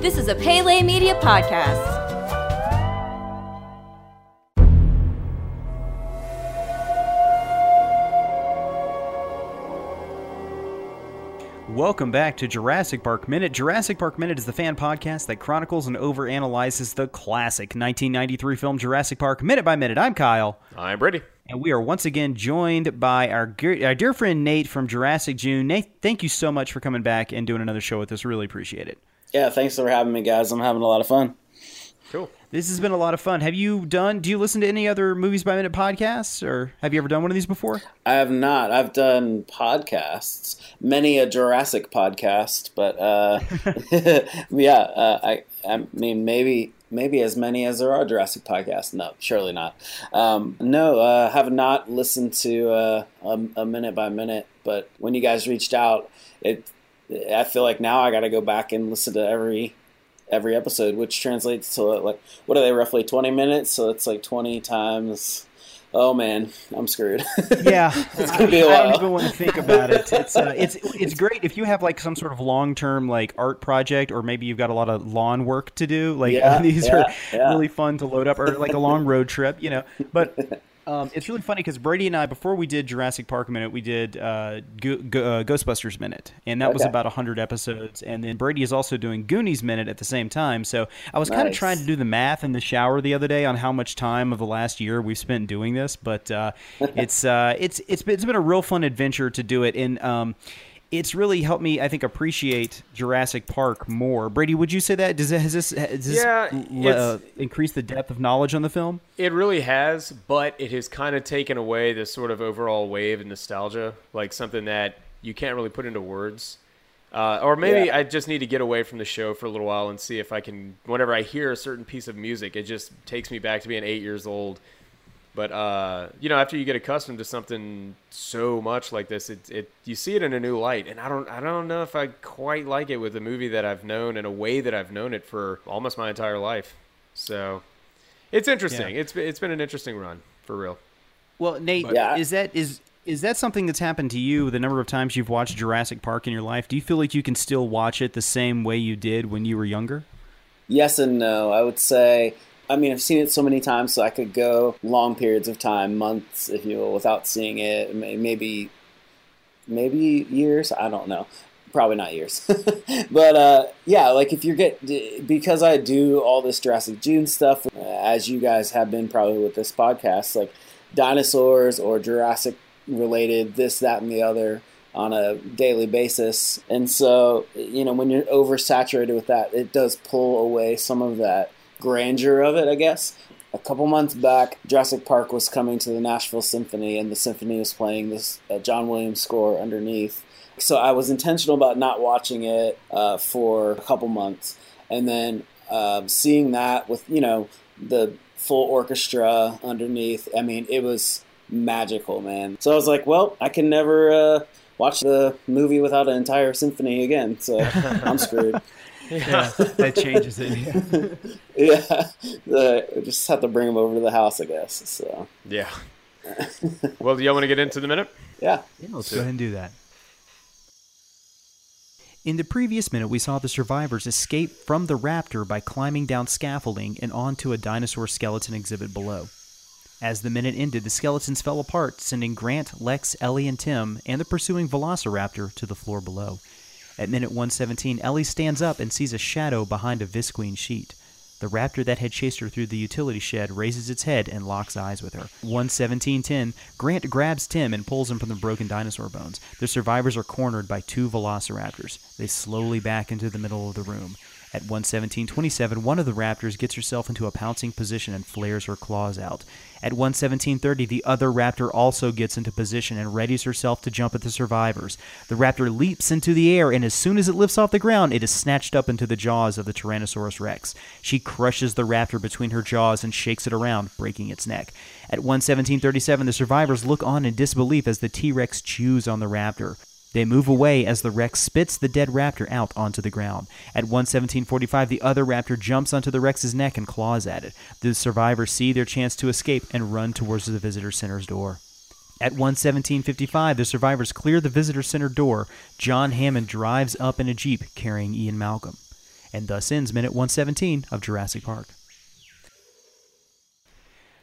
This is a Pele Media podcast. Welcome back to Jurassic Park Minute. Jurassic Park Minute is the fan podcast that chronicles and overanalyzes the classic 1993 film Jurassic Park minute by minute. I'm Kyle. I'm Brady. And we are once again joined by our, ge- our dear friend Nate from Jurassic June. Nate, thank you so much for coming back and doing another show with us. Really appreciate it. Yeah, thanks for having me, guys. I'm having a lot of fun. Cool. This has been a lot of fun. Have you done? Do you listen to any other movies by minute podcasts, or have you ever done one of these before? I have not. I've done podcasts, many a Jurassic podcast, but uh, yeah, uh, I, I mean, maybe maybe as many as there are Jurassic podcasts. No, surely not. Um, no, uh, have not listened to uh, a, a minute by minute. But when you guys reached out, it I feel like now I got to go back and listen to every every episode, which translates to like what are they roughly twenty minutes? So it's like twenty times. Oh man, I'm screwed. Yeah, it's gonna be a I while. don't even want to think about it. It's uh, it's it's great if you have like some sort of long term like art project, or maybe you've got a lot of lawn work to do. Like Yeah, these yeah, are yeah. really fun to load up, or like a long road trip, you know. But um, it's really funny because Brady and I, before we did Jurassic Park Minute, we did uh, Go- Go- uh, Ghostbusters Minute, and that was Okay. about hundred episodes. And then Brady is also doing Goonies Minute at the same time. So I was kind of trying to do the math in the shower the other day on how much time of the last year we've spent doing this, but uh, it's uh, it's it's been, it's been a real fun adventure to do it, and um, it's really helped me, I think, appreciate Jurassic Park more. Brady, would you say that? Does it has this has this Yeah, uh, increased the depth of knowledge on the film? It really has, but it has kind of taken away this sort of overall wave of nostalgia, like something that you can't really put into words. Uh, or maybe Yeah. I just need to get away from the show for a little while and see if I can. Whenever I hear a certain piece of music, it just takes me back to being eight years old. But uh, you know, after you get accustomed to something so much like this, it, it you see it in a new light, and I don't I don't know if I quite like it with a movie that I've known in a way that I've known it for almost my entire life. So it's interesting. Yeah. It's been, it's been an interesting run for real. Well, Nate, Yeah. is that is is that something that's happened to you? The number of times you've watched Jurassic Park in your life, do you feel like you can still watch it the same way you did when you were younger? Yes and no. I would say. I mean, I've seen it so many times, so I could go long periods of time, months, if you will, without seeing it. Maybe, maybe years. I don't know. Probably not years. but uh, yeah, like if you get because I do all this Jurassic June stuff, uh, as you guys have been probably with this podcast, like dinosaurs or Jurassic related this, that, and the other on a daily basis. And so, you know, when you're oversaturated with that, it does pull away some of that grandeur of it, I guess. A couple months back, Jurassic Park was coming to the Nashville Symphony, and the symphony was playing this uh, John Williams score underneath. So I was intentional about not watching it uh, for a couple months, and then um, seeing that with you know the full orchestra underneath. I mean, it was magical, man. So I was like, well, I can never uh, watch the movie without an entire symphony again. So I'm screwed. Yeah, that changes it. yeah, the, just have to bring them over to the house, I guess. So Yeah. well, do y'all want to get into the minute? yeah, Yeah, let's go ahead and do that. In the previous minute, we saw the survivors escape from the raptor by climbing down scaffolding and onto a dinosaur skeleton exhibit below. As the minute ended, the skeletons fell apart, sending Grant, Lex, Ellie, and Tim and the pursuing velociraptor to the floor below. At minute 117, Ellie stands up and sees a shadow behind a visqueen sheet. The raptor that had chased her through the utility shed raises its head and locks eyes with her. 117.10, Grant grabs Tim and pulls him from the broken dinosaur bones. The survivors are cornered by two velociraptors. They slowly back into the middle of the room. At 117.27, one of the raptors gets herself into a pouncing position and flares her claws out. At 117.30, the other raptor also gets into position and readies herself to jump at the survivors. The raptor leaps into the air, and as soon as it lifts off the ground, it is snatched up into the jaws of the Tyrannosaurus rex. She crushes the raptor between her jaws and shakes it around, breaking its neck. At 117.37, the survivors look on in disbelief as the T Rex chews on the raptor. They move away as the Rex spits the dead raptor out onto the ground. At 117.45, the other raptor jumps onto the Rex's neck and claws at it. The survivors see their chance to escape and run towards the visitor center's door. At 117.55, the survivors clear the visitor center door. John Hammond drives up in a Jeep carrying Ian Malcolm. And thus ends minute 117 of Jurassic Park.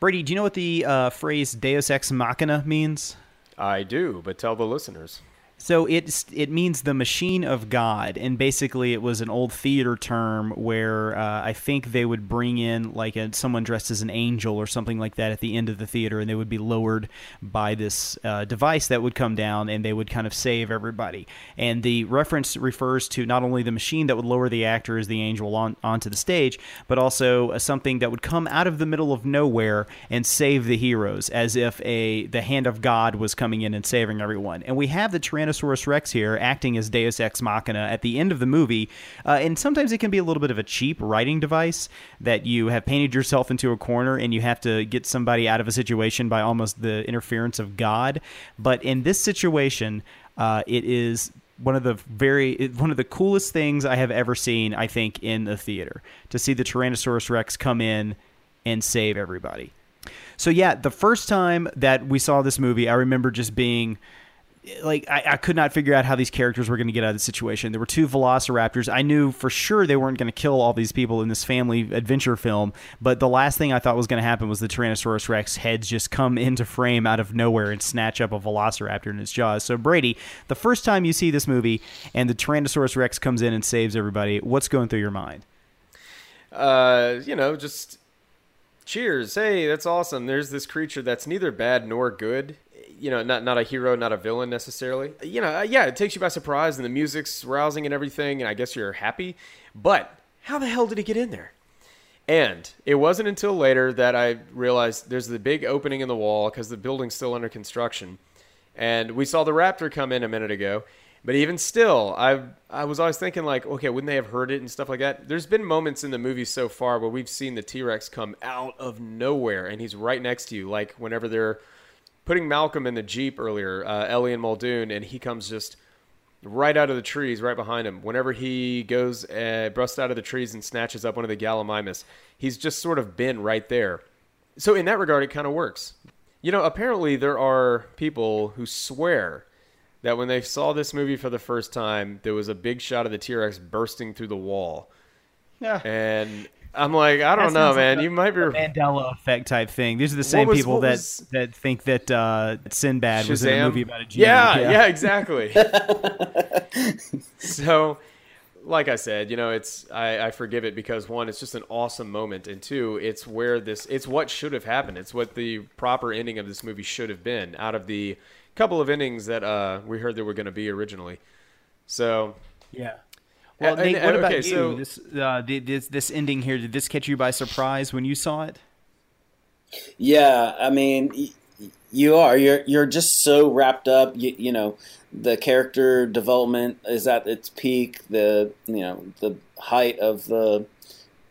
Brady, do you know what the uh, phrase Deus Ex Machina means? I do, but tell the listeners. So it's it means the machine of God, and basically it was an old theater term where uh, I think they would bring in like a, someone dressed as an angel or something like that at the end of the theater, and they would be lowered by this uh, device that would come down, and they would kind of save everybody. And the reference refers to not only the machine that would lower the actor as the angel on onto the stage, but also uh, something that would come out of the middle of nowhere and save the heroes, as if a the hand of God was coming in and saving everyone. And we have the Tyrannosaurus Tyrannosaurus Rex here acting as Deus Ex Machina at the end of the movie. Uh, and sometimes it can be a little bit of a cheap writing device that you have painted yourself into a corner and you have to get somebody out of a situation by almost the interference of God. But in this situation, uh, it is one of the very one of the coolest things I have ever seen. I think in the theater to see the Tyrannosaurus Rex come in and save everybody. So yeah, the first time that we saw this movie, I remember just being like I, I, could not figure out how these characters were going to get out of the situation. There were two velociraptors. I knew for sure they weren't going to kill all these people in this family adventure film, but the last thing I thought was going to happen was the Tyrannosaurus Rex heads just come into frame out of nowhere and snatch up a velociraptor in its jaws. So Brady, the first time you see this movie and the Tyrannosaurus Rex comes in and saves everybody, what's going through your mind? Uh, you know, just cheers. Hey, that's awesome. There's this creature that's neither bad nor good you know, not not a hero, not a villain necessarily. You know, uh, yeah, it takes you by surprise, and the music's rousing and everything, and I guess you're happy. But how the hell did he get in there? And it wasn't until later that I realized there's the big opening in the wall because the building's still under construction, and we saw the raptor come in a minute ago. But even still, I I was always thinking like, okay, wouldn't they have heard it and stuff like that? There's been moments in the movie so far where we've seen the T Rex come out of nowhere and he's right next to you, like whenever they're putting Malcolm in the Jeep earlier, uh, Ellie and Muldoon, and he comes just right out of the trees right behind him. Whenever he goes, uh, busts out of the trees and snatches up one of the Gallimimus, he's just sort of been right there. So in that regard, it kind of works. You know, apparently there are people who swear that when they saw this movie for the first time, there was a big shot of the T-Rex bursting through the wall. Yeah. And I'm like, I don't know, man. Like you might be Mandela effect type thing. These are the same was, people that was... that think that uh, Sinbad Shazam? was in a movie about a genie. Yeah, yeah, yeah exactly. so, like I said, you know, it's I, I forgive it because one, it's just an awesome moment, and two, it's where this, it's what should have happened. It's what the proper ending of this movie should have been. Out of the couple of endings that uh, we heard there were going to be originally. So, yeah. Well, Nate, what about okay, you? So, this, uh, this this ending here did this catch you by surprise when you saw it? Yeah, I mean, you are you're you're just so wrapped up. You, you know, the character development is at its peak. The you know the height of the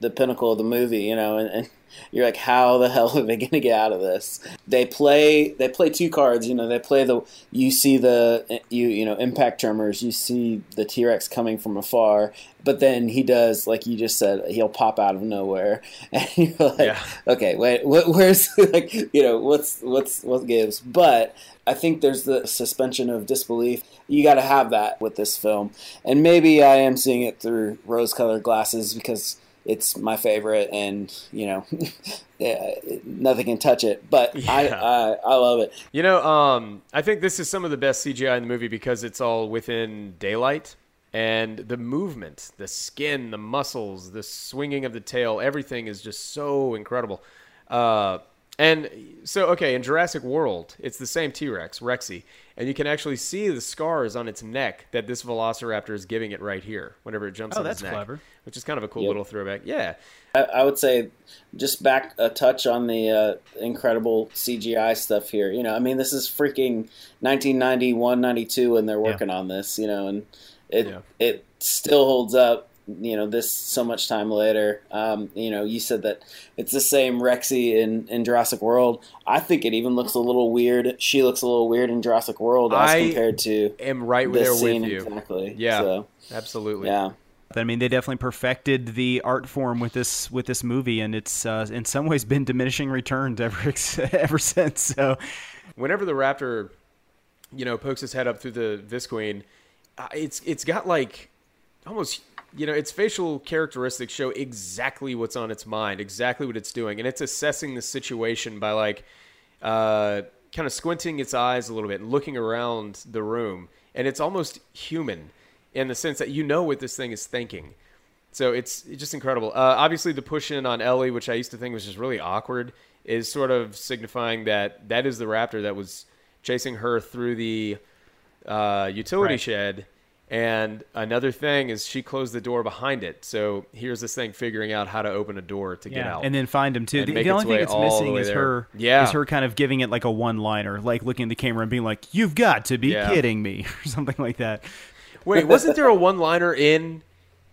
the pinnacle of the movie. You know, and, and you're like, how the hell are they going to get out of this? They play they play two cards. You know, they play the you see the you you know impact tremors. You see the T Rex coming from afar, but then he does like you just said. He'll pop out of nowhere, and you're like, yeah. okay, wait, what, where's like you know what's what's what gives? But I think there's the suspension of disbelief. You got to have that with this film, and maybe I am seeing it through rose-colored glasses because it's my favorite, and you know, yeah, nothing can touch it. But yeah. I, I, I love it. You know, um, I think this is some of the best CGI in the movie because it's all within daylight and the movement, the skin, the muscles, the swinging of the tail, everything is just so incredible. Uh, and so, okay, in Jurassic World, it's the same T Rex, Rexy, and you can actually see the scars on its neck that this Velociraptor is giving it right here whenever it jumps oh, on its neck. clever. Which is kind of a cool yep. little throwback. Yeah. I, I, would say just back a touch on the uh, incredible CGI stuff here. You know, I mean, this is freaking 1991, 92, and they're working yeah. on this, you know, and it, yeah. it still holds up you know this so much time later. Um, you know you said that it's the same rexy in, in jurassic world. I think it even looks a little weird. She looks a little weird in jurassic world as I compared to am right there with you. exactly yeah so, absolutely. Yeah. I mean, they definitely perfected the art form with this with this movie, and it's uh, in some ways been diminishing returns ever ever since. So, whenever the raptor, you know, pokes his head up through the visqueen, uh, it's it's got like almost you know, its facial characteristics show exactly what's on its mind, exactly what it's doing, and it's assessing the situation by like uh, kind of squinting its eyes a little bit and looking around the room, and it's almost human in the sense that you know what this thing is thinking. So it's, it's just incredible. Uh, obviously, the push in on Ellie, which I used to think was just really awkward, is sort of signifying that that is the raptor that was chasing her through the uh, utility Right. shed. And another thing is she closed the door behind it. So here's this thing figuring out how to open a door to get out. and then find him too. The, the only thing it's missing is there. her. Yeah. is her kind of giving it like a one-liner, like looking at the camera and being like, "You've got to be Yeah. kidding me," or something like that. Wait, wasn't there a one-liner in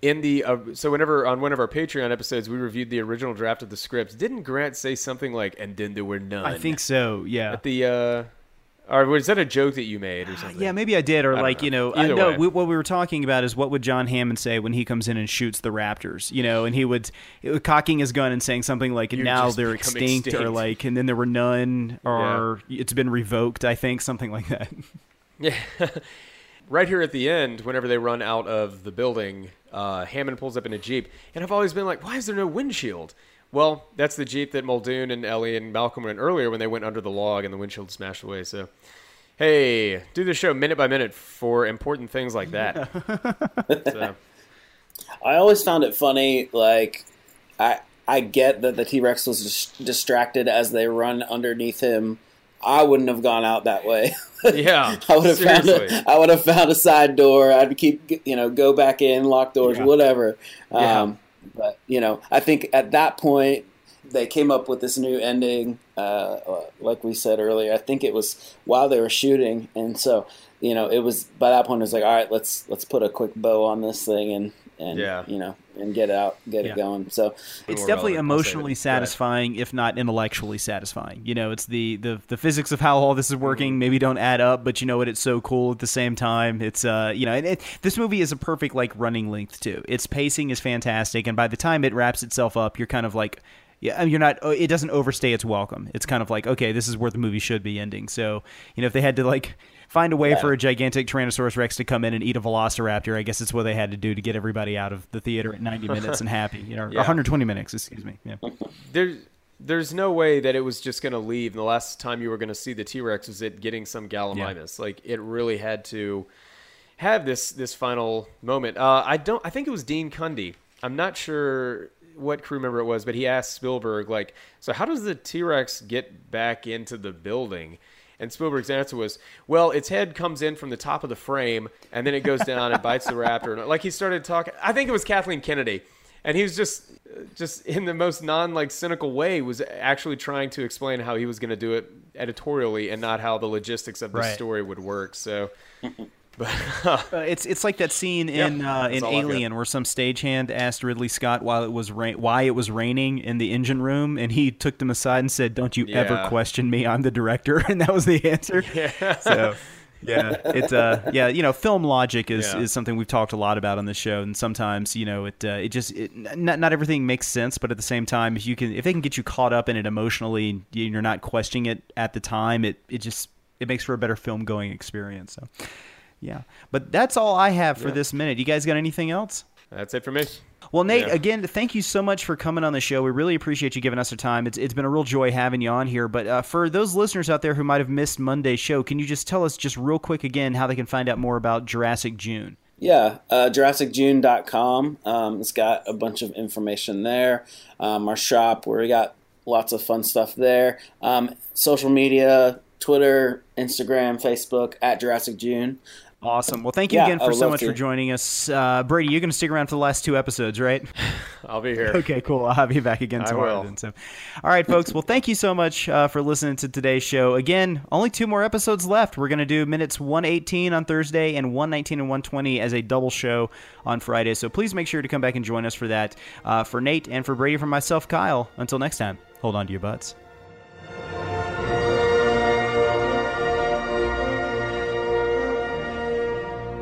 in the uh, so whenever on one of our Patreon episodes we reviewed the original draft of the script? Didn't Grant say something like "and then there were none"? I think so. Yeah. at the uh, or was that a joke that you made or something? Yeah, maybe I did, or don't like know. you know, I Either know way. we, what we were talking about is what would John Hammond say when he comes in and shoots the Raptors, you know, and he would cocking his gun and saying something like, "Now they're become extinct," or like, and then there were none, or it's been revoked. I think something like that. Yeah. right here at the end, whenever they run out of the building, uh, Hammond pulls up in a Jeep. And I've always been like, why is there no windshield? Well, that's the Jeep that Muldoon and Ellie and Malcolm were in earlier when they went under the log and the windshield smashed away. So, hey, do the show minute by minute for important things like that. so, I always found it funny. Like, I I get that the T Rex was dis- distracted as they run underneath him. I wouldn't have gone out that way. yeah. I would have found seriously. a, I would have found a side door. I'd keep you know go back in, lock doors, Yeah. whatever. Yeah. Um, But you know, I think at that point they came up with this new ending. Uh, like we said earlier, I think it was while they were shooting, and so you know, it was by that point it was like, all right, let's let's put a quick bow on this thing and and Yeah. you know and get it out, get Yeah. it going. So it's definitely relevant. I'll save emotionally it. Go ahead. satisfying, if not intellectually satisfying. You know, it's the, the the physics of how all this is working maybe don't add up, but you know what? It's so cool at the same time. It's uh, you know, and it, this movie is a perfect like running length too. Its pacing is fantastic, and by the time it wraps itself up, you're kind of like. Yeah, you're not. oh, It doesn't overstay its welcome. It's kind of like, okay, this is where the movie should be ending. So, you know, if they had to like find a way Yeah. for a gigantic Tyrannosaurus Rex to come in and eat a Velociraptor, I guess it's what they had to do to get everybody out of the theater at 90 minutes and happy. You know, Yeah. 120 minutes. Excuse me. Yeah. There's there's no way that it was just going to leave. And the last time you were going to see the T Rex was it getting some Gallimimus. Like it really had to have this this final moment. Uh, I don't. I think it was Dean Cundey. I'm not sure what crew member it was, but he asked Spielberg like, "So how does the T Rex get back into the building?" And Spielberg's answer was, "Well, its head comes in from the top of the frame, and then it goes down and bites the raptor." And like he started talking, I think it was Kathleen Kennedy, and he was just, just in the most non like cynical way, was actually trying to explain how he was going to do it editorially and not how the logistics of the Right. story would work. So, but Uh, it's it's like that scene in Yep, uh, in all I've got. Alien where some stagehand asked Ridley Scott while it was rain- why it was raining in the engine room, and he took them aside and said, "Don't you ever question me? I'm the director," and that was the answer. yeah. So. Yeah, it's uh, yeah, you know, film logic is, Yeah. is something we've talked a lot about on the show, and sometimes you know it uh, it just it, not not everything makes sense, but at the same time, if you can if they can get you caught up in it emotionally, and you're not questioning it at the time, it it just it makes for a better film going experience. So, yeah, but that's all I have for Yeah. this minute. You guys got anything else? That's it for me. Well, Nate, Yeah. again, thank you so much for coming on the show. We really appreciate you giving us your time. It's, it's been a real joy having you on here. But uh, for those listeners out there who might have missed Monday's show, can you just tell us just real quick again how they can find out more about Jurassic June? Yeah, uh, JurassicJune.com. Um, it's got a bunch of information there. Um, our shop, where we got lots of fun stuff there. Um, social media, Twitter, Instagram, Facebook, at Jurassic June. Awesome. Well, thank you Yeah, again for so much to. for joining us. Uh, Brady, you're going to stick around for the last two episodes, right? I'll be here. Okay, cool. I'll have you back again I tomorrow. will. Then, so, all right, folks. Well, thank you so much uh, for listening to today's show. Again, only two more episodes left. We're going to do minutes 118 on Thursday and 119 and 120 as a double show on Friday. So please make sure to come back and join us for that. Uh, for Nate and for Brady, for myself, Kyle. Until next time, hold on to your butts.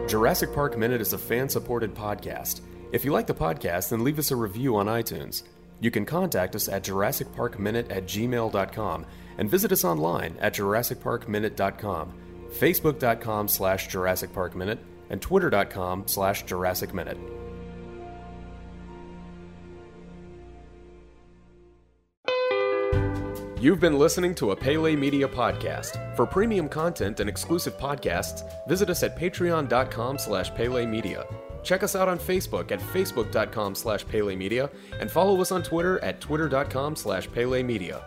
Jurassic Park Minute is a fan supported podcast. If you like the podcast, then leave us a review on iTunes. You can contact us at JurassicParkMinute at gmail.com and visit us online at JurassicParkMinute.com, Facebook.com slash Jurassic Park Minute, and Twitter.com slash Jurassic Minute. You've been listening to a Pele Media podcast. For premium content and exclusive podcasts, visit us at patreon.com slash Pele Media. Check us out on Facebook at facebook.com slash Pele Media and follow us on Twitter at twitter.com slash Pele Media.